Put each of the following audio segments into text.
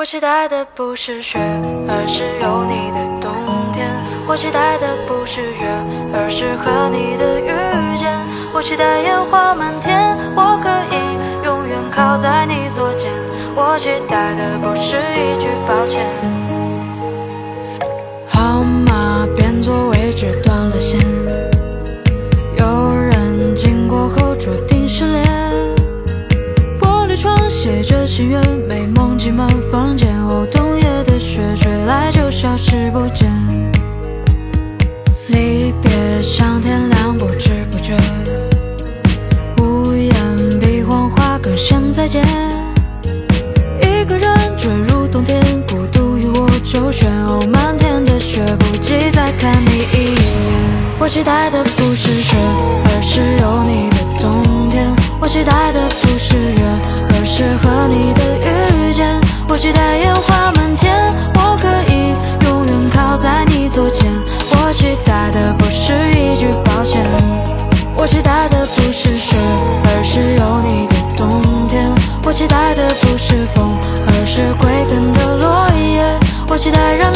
我期待的不是雪，而是有你的冬天。我期待的不是月，而是和你的遇见。我期待烟花满天，我可以永远靠在你左肩。我期待的不是一句抱歉。号码变作位置断了线，有人经过后注定失联。玻璃窗写着情缘，失不见。离别像天亮，不知不觉，屋檐比黄花更像再见。一个人坠入冬天，孤独与我周旋。哦，漫天的雪，不及再看你一眼。我期待的不是雪，而是有你的冬天。我期待的不是月，而是和你的遇见。我期待烟花我期待的不是雪，而是有你的冬天。我期待的不是风，而是归根的落叶。我期待染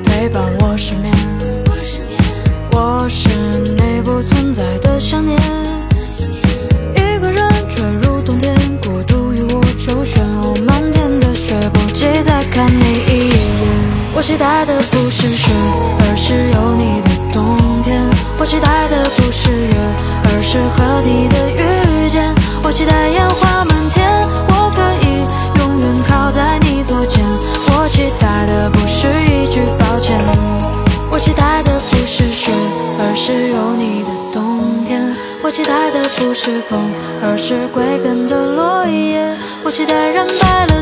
陪伴我失眠，我是你不存在的想念。一个人坠入冬天，孤独与我周旋。哦，漫天的雪，不及再看你一眼。我期待的不是雪，而是有你的冬天。我期待的不是月，而是和你的遇见。我期待烟花我期待的不是风，而是归根的落叶。我期待染白了。